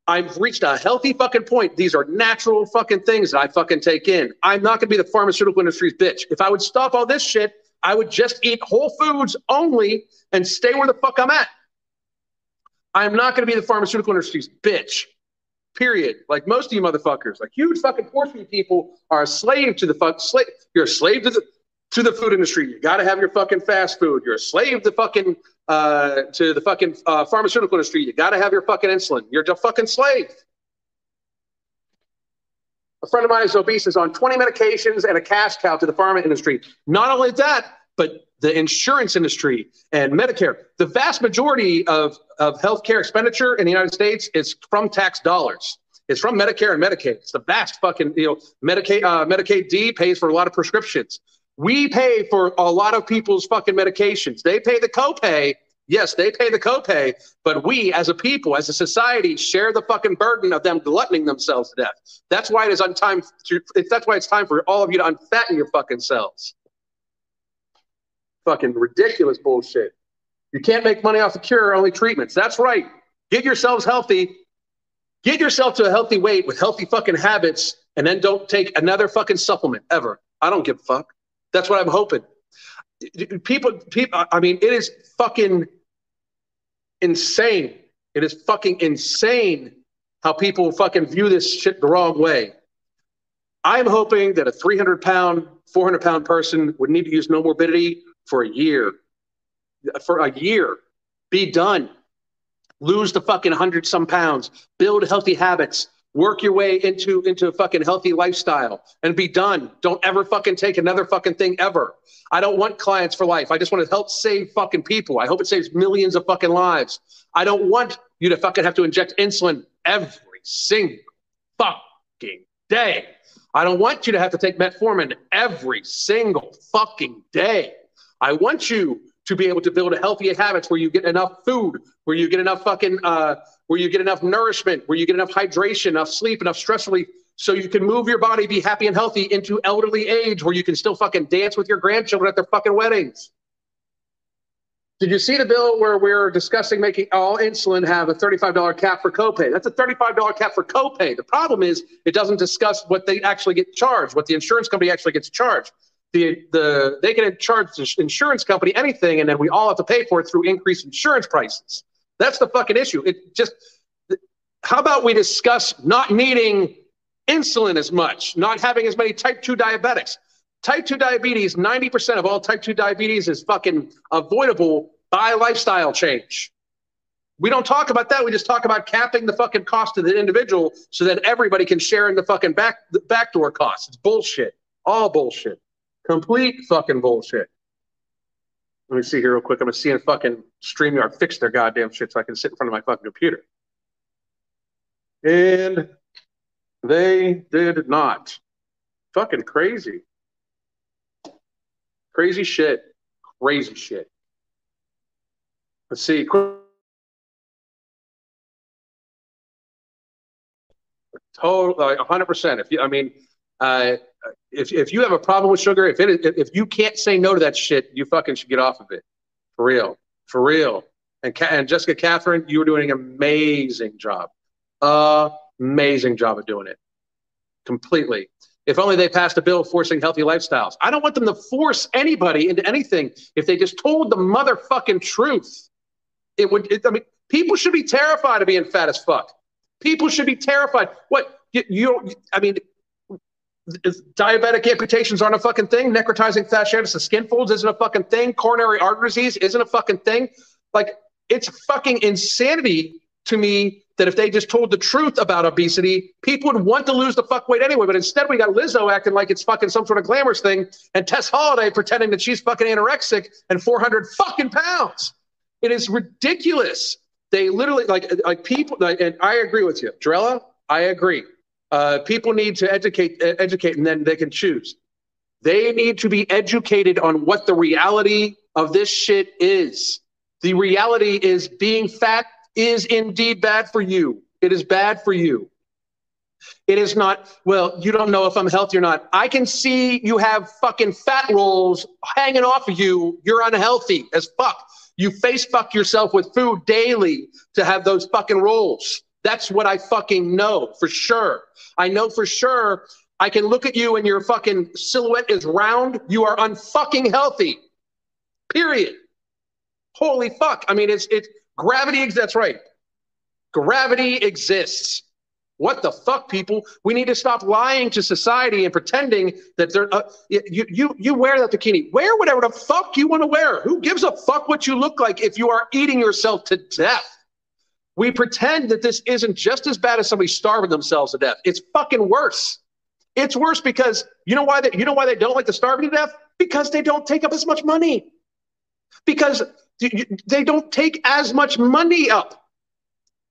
I've reached a healthy fucking point. These are natural fucking things that I fucking take in. I'm not going to be the pharmaceutical industry's bitch. If I would stop all this shit, I would just eat whole foods only and stay where the fuck I'm at. I'm not going to be the pharmaceutical industry's bitch. Period. Like most of you motherfuckers, like huge fucking portion of people are a slave to the fuck slave. You're a slave to the to the food industry. You got to have your fucking fast food. You're a slave to fucking uh, to the fucking uh, pharmaceutical industry. You got to have your fucking insulin. You're a fucking slave. A friend of mine is obese, is on 20 medications and a cash cow to the pharma industry. Not only that, but the insurance industry and Medicare. The vast majority of, of healthcare expenditure in the United States is from tax dollars. It's from Medicare and Medicaid. It's the vast fucking, you know, Medicaid, uh, Medicaid D pays for a lot of prescriptions. We pay for a lot of people's fucking medications. They pay the copay. Yes, they pay the copay, but we as a people, as a society, share the fucking burden of them gluttoning themselves to death. That's why it is time to, that's why it's time for all of you to unfatten your fucking selves. Fucking ridiculous bullshit. You can't make money off the cure, only treatments. That's right. Get yourselves healthy. Get yourself to a healthy weight with healthy fucking habits, and then don't take another fucking supplement ever. I don't give a fuck. That's what I'm hoping. People, people. I mean, it is fucking insane. It is fucking insane how people fucking view this shit the wrong way. I'm hoping that a 300 pound, 400 pound person would need to use no morbidity for a year. For a year, be done. Lose the fucking hundred some pounds. Build healthy habits work your way into into a fucking healthy lifestyle and be done. Don't ever fucking take another fucking thing ever. I don't want clients for life. I just want to help save fucking people. I hope it saves millions of fucking lives. I don't want you to fucking have to inject insulin every single fucking day. I don't want you to have to take metformin every single fucking day. I want you to be able to build a healthy habits where you get enough food where you get enough fucking uh, where you get enough nourishment, where you get enough hydration, enough sleep, enough stress relief, so you can move your body, be happy and healthy into elderly age where you can still fucking dance with your grandchildren at their fucking weddings. Did you see the bill where we're discussing making all insulin have a $35 cap for copay? That's a $35 cap for copay. The problem is it doesn't discuss what they actually get charged, what the insurance company actually gets charged. The, the, they can charge the insurance company anything, and then we all have to pay for it through increased insurance prices. That's the fucking issue. It just, how about we discuss not needing insulin as much, not having as many type 2 diabetics? Type 2 diabetes, 90% of all type 2 diabetes is fucking avoidable by lifestyle change. We don't talk about that. We just talk about capping the fucking cost of the individual so that everybody can share in the fucking back the backdoor costs. It's bullshit. All bullshit. Complete fucking bullshit. Let me see here real quick. I'm gonna see if fucking StreamYard fix their goddamn shit so I can sit in front of my fucking computer. And they did not. Fucking crazy. Crazy shit. Crazy shit. Let's see. Total, like 100%. If you, I mean, uh, if, if you have a problem with sugar, if it if you can't say no to that shit, you fucking should get off of it. For real. For real. And, and Jessica Catherine, you were doing an amazing job. Amazing job of doing it. Completely. If only they passed a bill forcing healthy lifestyles. I don't want them to force anybody into anything. If they just told the motherfucking truth, it would. It, I mean, people should be terrified of being fat as fuck. People should be terrified. What you? you I mean, diabetic amputations aren't a fucking thing. Necrotizing fasciitis of skin folds isn't a fucking thing. Coronary artery disease isn't a fucking thing. Like it's fucking insanity to me that if they just told the truth about obesity, people would want to lose the fuck weight anyway. But instead, we got Lizzo acting like it's fucking some sort of glamorous thing, and Tess Holliday pretending that she's fucking anorexic and 400 fucking pounds. It is ridiculous. They literally like like people, like, and I agree with you, Drella. I agree. Uh, people need to educate, educate, and then they can choose. They need to be educated on what the reality of this shit is. The reality is being fat is indeed bad for you. It is bad for you. It is not, well, you don't know if I'm healthy or not. I can see you have fucking fat rolls hanging off of you. You're unhealthy as fuck. You face fuck yourself with food daily to have those fucking rolls. That's what I fucking know for sure. I know for sure I can look at you and your fucking silhouette is round. You are unfucking healthy. Period. Holy fuck. I mean, it's it's gravity. That's right. Gravity exists. What the fuck, people? We need to stop lying to society and pretending that they're. Uh, you you you wear that bikini. Wear whatever the fuck you want to wear. Who gives a fuck what you look like if you are eating yourself to death? We pretend that this isn't just as bad as somebody starving themselves to death. It's fucking worse. It's worse because you know why they, you know why they don't like to starve to death? Because they don't take up as much money. Because they don't take as much money up.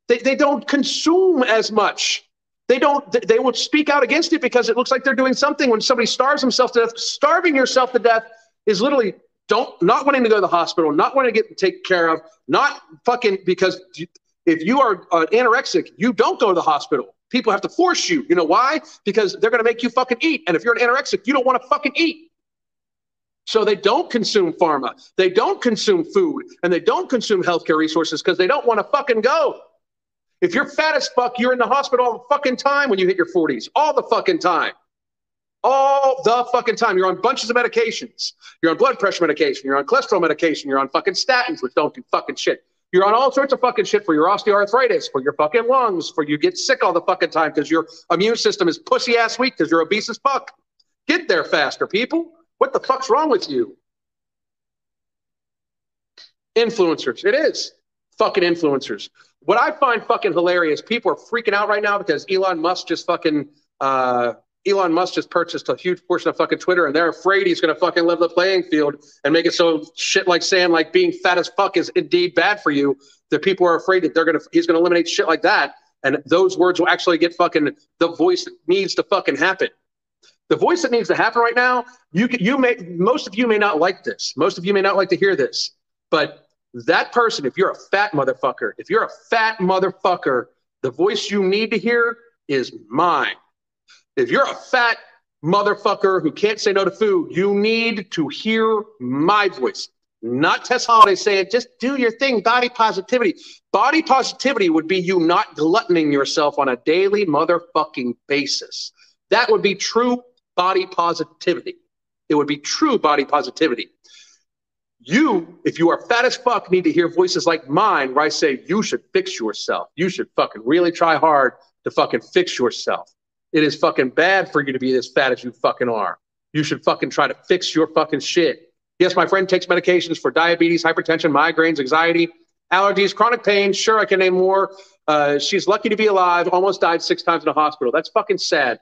They, they don't consume as much. They don't they won't speak out against it because it looks like they're doing something when somebody starves himself to death. Starving yourself to death is literally don't not wanting to go to the hospital, not wanting to get taken care of, not fucking because if you are uh, anorexic, you don't go to the hospital. People have to force you. You know why? Because they're going to make you fucking eat. And if you're an anorexic, you don't want to fucking eat. So they don't consume pharma. They don't consume food. And they don't consume healthcare resources because they don't want to fucking go. If you're fat as fuck, you're in the hospital all the fucking time when you hit your 40s. All the fucking time. All the fucking time. You're on bunches of medications. You're on blood pressure medication. You're on cholesterol medication. You're on fucking statins, which don't do fucking shit. You're on all sorts of fucking shit for your osteoarthritis, for your fucking lungs, for you get sick all the fucking time because your immune system is pussy ass weak because you're obese as fuck. Get there faster, people. What the fuck's wrong with you? Influencers. It is. Fucking influencers. What I find fucking hilarious, people are freaking out right now because Elon Musk just fucking uh, Elon Musk just purchased a huge portion of fucking Twitter, and they're afraid he's going to fucking level the playing field and make it so shit like saying like being fat as fuck is indeed bad for you. That people are afraid that they're gonna he's going to eliminate shit like that, and those words will actually get fucking the voice that needs to fucking happen. The voice that needs to happen right now. You you may most of you may not like this. Most of you may not like to hear this, but that person, if you're a fat motherfucker, if you're a fat motherfucker, the voice you need to hear is mine. If you're a fat motherfucker who can't say no to food, you need to hear my voice, not Tess Holliday saying, just do your thing, body positivity. Body positivity would be you not gluttoning yourself on a daily motherfucking basis. That would be true body positivity. It would be true body positivity. You, if you are fat as fuck, need to hear voices like mine where I say, you should fix yourself. You should fucking really try hard to fucking fix yourself. It is fucking bad for you to be as fat as you fucking are. You should fucking try to fix your fucking shit. Yes, my friend takes medications for diabetes, hypertension, migraines, anxiety, allergies, chronic pain. Sure, I can name more. Uh, she's lucky to be alive. Almost died six times in a hospital. That's fucking sad.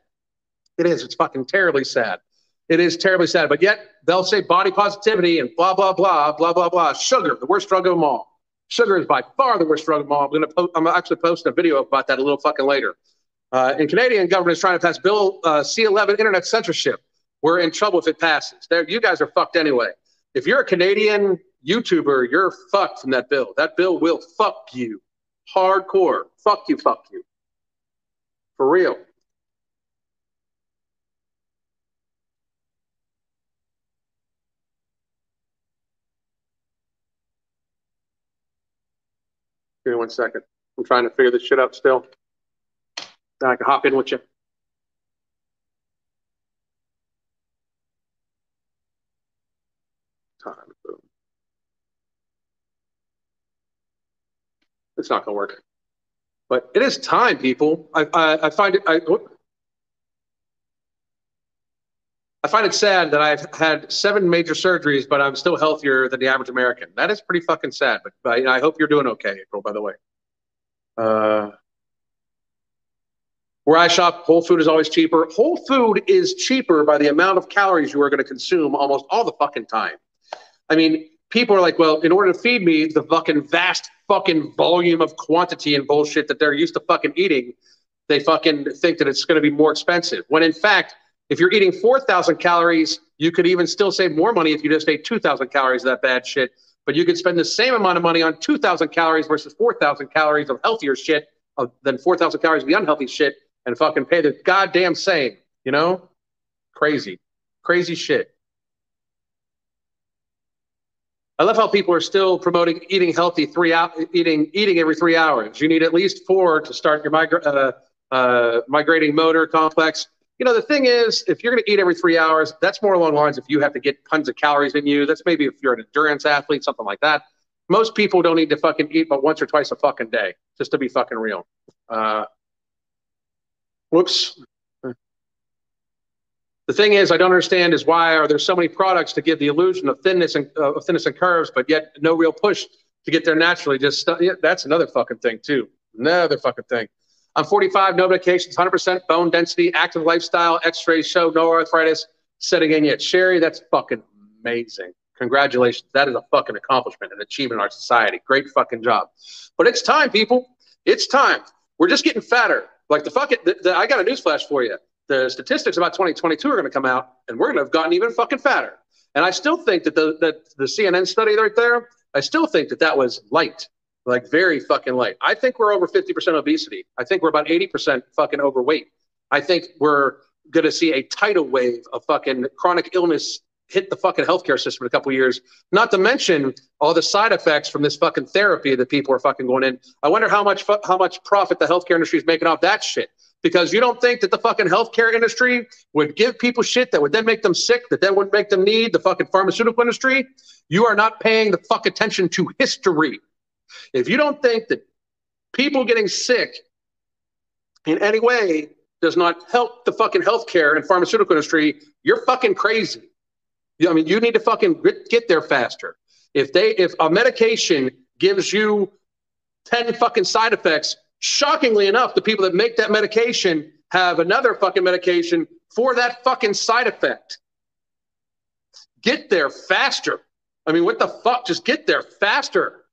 It is. It's fucking terribly sad. It is terribly sad. But yet they'll say body positivity and blah blah blah blah blah blah. Sugar, the worst drug of them all. Sugar is by far the worst drug of them all. I'm gonna. Po- I'm actually posting a video about that a little fucking later. Uh, and Canadian government is trying to pass Bill uh, C11 internet censorship. We're in trouble if it passes. There, you guys are fucked anyway. If you're a Canadian YouTuber, you're fucked from that bill. That bill will fuck you hardcore. Fuck you, fuck you. For real. Give me one second. I'm trying to figure this shit out still. I can hop in with you. Time. Boom. It's not going to work. But it is time, people. I, I, I find it. I, whoop. I find it sad that I've had seven major surgeries, but I'm still healthier than the average American. That is pretty fucking sad. But, but you know, I hope you're doing okay, April. By the way. Uh, where I shop, Whole Food is always cheaper. Whole Food is cheaper by the amount of calories you are going to consume almost all the fucking time. I mean, people are like, well, in order to feed me the fucking vast fucking volume of quantity and bullshit that they're used to fucking eating, they fucking think that it's going to be more expensive. When in fact, if you're eating 4,000 calories, you could even still save more money if you just ate 2,000 calories of that bad shit. But you could spend the same amount of money on 2,000 calories versus 4,000 calories of healthier shit uh, than 4,000 calories of the unhealthy shit and fucking pay the goddamn same, you know? Crazy. Crazy shit. I love how people are still promoting eating healthy three out eating eating every three hours. You need at least four to start your migra- uh, uh, migrating motor complex. You know the thing is, if you're going to eat every three hours, that's more along the lines if you have to get tons of calories in you. That's maybe if you're an endurance athlete, something like that. Most people don't need to fucking eat but once or twice a fucking day, just to be fucking real. Uh, whoops. The thing is, I don't understand is why are there so many products to give the illusion of thinness and uh, of thinness and curves, but yet no real push to get there naturally. Just yeah, that's another fucking thing too. Another fucking thing. I'm 45, no medications, 100% bone density, active lifestyle. X-rays show no arthritis setting in yet. Sherry, that's fucking amazing. Congratulations. That is a fucking accomplishment and achievement in our society. Great fucking job. But it's time, people. It's time. We're just getting fatter. Like the fucking, the, the, I got a news flash for you the statistics about 2022 are going to come out, and we're going to have gotten even fucking fatter. And I still think that the that the CNN study right there, I still think that that was light, like very fucking light. I think we're over 50% obesity. I think we're about 80% fucking overweight. I think we're going to see a tidal wave of fucking chronic illness hit the fucking healthcare system in a couple years. Not to mention all the side effects from this fucking therapy that people are fucking going in. I wonder how much how much profit the healthcare industry is making off that shit because you don't think that the fucking healthcare industry would give people shit that would then make them sick, that then would make them need the fucking pharmaceutical industry. You are not paying the fuck attention to history. If you don't think that people getting sick in any way does not help the fucking healthcare and pharmaceutical industry, you're fucking crazy. I mean, you need to fucking get there faster. If they, if a medication gives you 10 fucking side effects, Shockingly enough, the people that make that medication have another fucking medication for that fucking side effect. Get there faster. I mean, what the fuck? Just get there faster.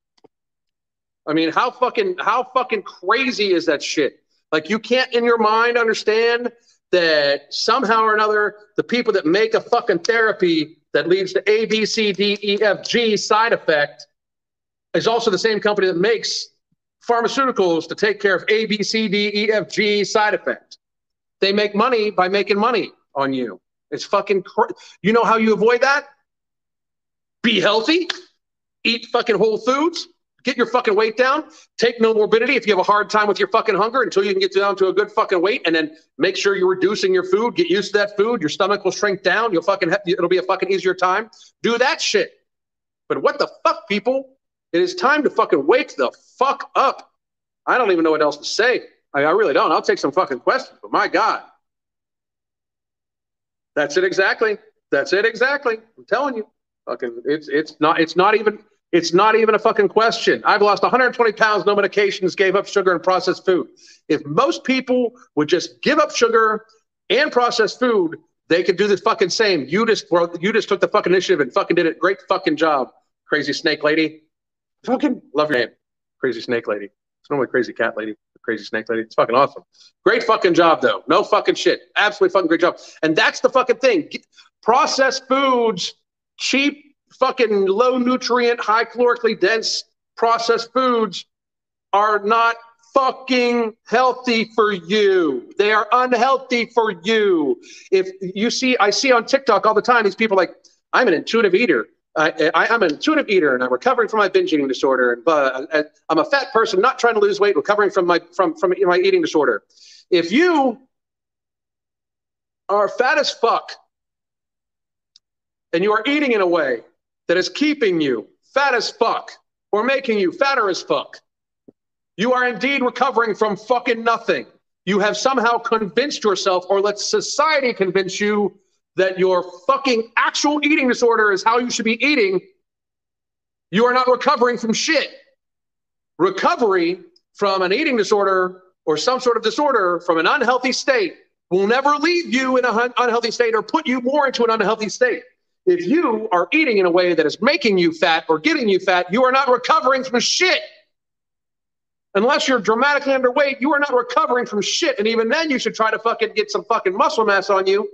I mean, how fucking how fucking crazy is that shit? Like you can't in your mind understand that somehow or another the people that make a fucking therapy that leads to A, B, C, D, E, F, G side effect is also the same company that makes pharmaceuticals to take care of A, B, C, D, E, F, G side effect. They make money by making money on you. It's fucking, cr- you know how you avoid that? Be healthy, eat fucking whole foods, get your fucking weight down, take no morbidity if you have a hard time with your fucking hunger until you can get down to a good fucking weight, and then make sure you're reducing your food, get used to that food, your stomach will shrink down, you'll fucking, ha- it'll be a fucking easier time. Do that shit. But what the fuck, people? It is time to fucking wake the fuck up. I don't even know what else to say. I, I really don't. I'll take some fucking questions, but my God. That's it exactly. That's it exactly. I'm telling you. Fucking it's it's not it's not even it's not even a fucking question. I've lost 120 pounds, no medications, gave up sugar and processed food. If most people would just give up sugar and processed food, they could do the fucking same. You just well, you just took the fucking initiative and fucking did it. Great fucking job, crazy snake lady. Fucking love your name, Crazy Snake Lady. It's normally Crazy Cat Lady, Crazy Snake Lady. It's fucking awesome. Great fucking job though. No fucking shit. Absolutely fucking great job. And that's the fucking thing. Processed foods, cheap, fucking low nutrient, high calorically dense processed foods are not fucking healthy for you. They are unhealthy for you. If you see, I see on TikTok all the time these people like, I'm an intuitive eater. I, I, am an intuitive eater and I'm recovering from my binge eating disorder. And uh, I'm a fat person, not trying to lose weight, recovering from my from from my eating disorder. If you are fat as fuck and you are eating in a way that is keeping you fat as fuck or making you fatter as fuck, You are indeed recovering from fucking nothing. You have somehow convinced yourself, or let society convince you, that your fucking actual eating disorder is how you should be eating. You are not recovering from shit. Recovery from an eating disorder or some sort of disorder from an unhealthy state will never leave you in an unhealthy state or put you more into an unhealthy state. If you are eating in a way that is making you fat or getting you fat, you are not recovering from shit. Unless you're dramatically underweight, you are not recovering from shit. And even then, you should try to fucking get some fucking muscle mass on you.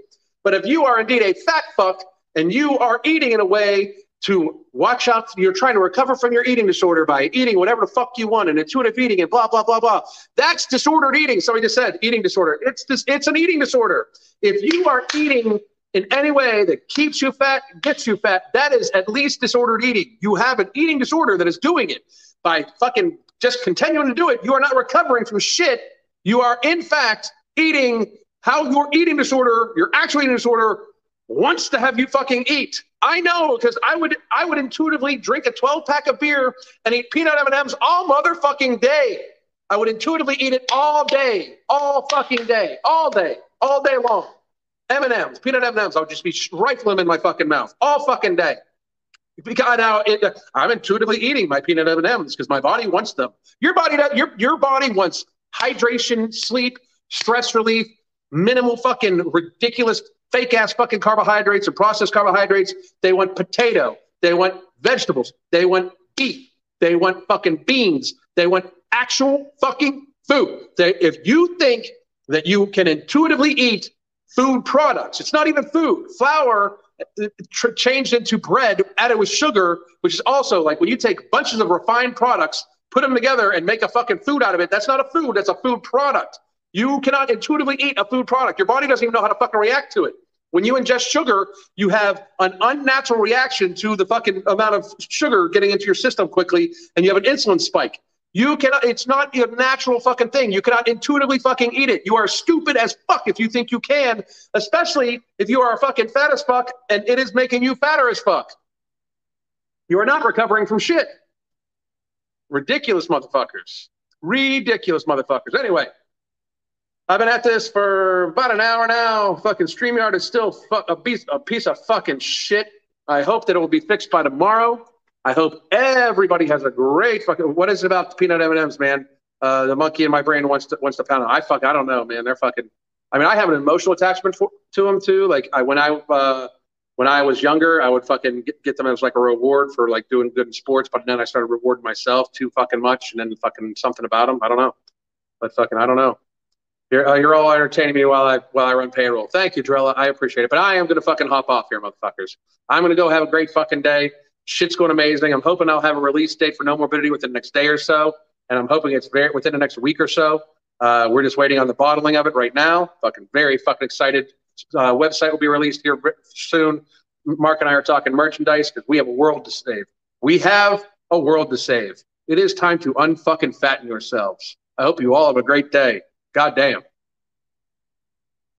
But if you are indeed a fat fuck and you are eating in a way to watch out, you're trying to recover from your eating disorder by eating whatever the fuck you want and intuitive eating and blah, blah, blah, blah. That's disordered eating. Somebody just said eating disorder. It's this, it's an eating disorder. If you are eating in any way that keeps you fat, gets you fat, that is at least disordered eating. You have an eating disorder that is doing it by fucking just continuing to do it. You are not recovering from shit. You are, in fact, eating how your eating disorder, your actual eating disorder, wants to have you fucking eat. I know because I would I would intuitively drink a 12 pack of beer and eat peanut M&Ms all motherfucking day. I would intuitively eat it all day, all fucking day, all day, all day long. M&Ms, peanut M&Ms. I'll just be rifling them in my fucking mouth all fucking day. Because now it, I'm intuitively eating my peanut M&Ms because my body wants them. Your body, your your body wants hydration, sleep, stress relief, minimal fucking ridiculous fake ass fucking carbohydrates and processed carbohydrates. They want potato. They want vegetables. They want beef. They want fucking beans. They want actual fucking food. They, if you think that you can intuitively eat food products. It's not even food. Flour uh, tr- changed into bread, added with sugar, which is also like when you take bunches of refined products, put them together, and make a fucking food out of it. That's not a food. That's a food product. You cannot intuitively eat a food product. Your body doesn't even know how to fucking react to it. When you ingest sugar, you have an unnatural reaction to the fucking amount of sugar getting into your system quickly, and you have an insulin spike. You cannot, it's not a natural fucking thing. You cannot intuitively fucking eat it. You are stupid as fuck if you think you can, especially if you are a fucking fat as fuck and it is making you fatter as fuck. You are not recovering from shit. Ridiculous motherfuckers. Ridiculous motherfuckers. Anyway, I've been at this for about an hour now. Fucking StreamYard is still fu- a, piece, a piece of fucking shit. I hope that it will be fixed by tomorrow. I hope everybody has a great fucking. What is it about the peanut M and M's, man? Uh, the monkey in my brain wants to wants to pound it. I fuck. I don't know, man. They're fucking. I mean, I have an emotional attachment for, to them too. Like I when I uh, when I was younger, I would fucking get, get them as like a reward for like doing good in sports. But then I started rewarding myself too fucking much, and then fucking something about them. I don't know, but fucking I don't know. You're, uh, you're all entertaining me while I while I run payroll. Thank you, Drella. I appreciate it. But I am gonna fucking hop off here, motherfuckers. I'm gonna go have a great fucking day. Shit's going amazing. I'm hoping I'll have a release date for No Morbidity within the next day or so, and I'm hoping it's very, within the next week or so. Uh, we're just waiting on the bottling of it right now. Fucking very fucking excited. Uh, website will be released here soon. Mark and I are talking merchandise because we have a world to save. We have a world to save. It is time to unfucking fatten yourselves. I hope you all have a great day. God damn.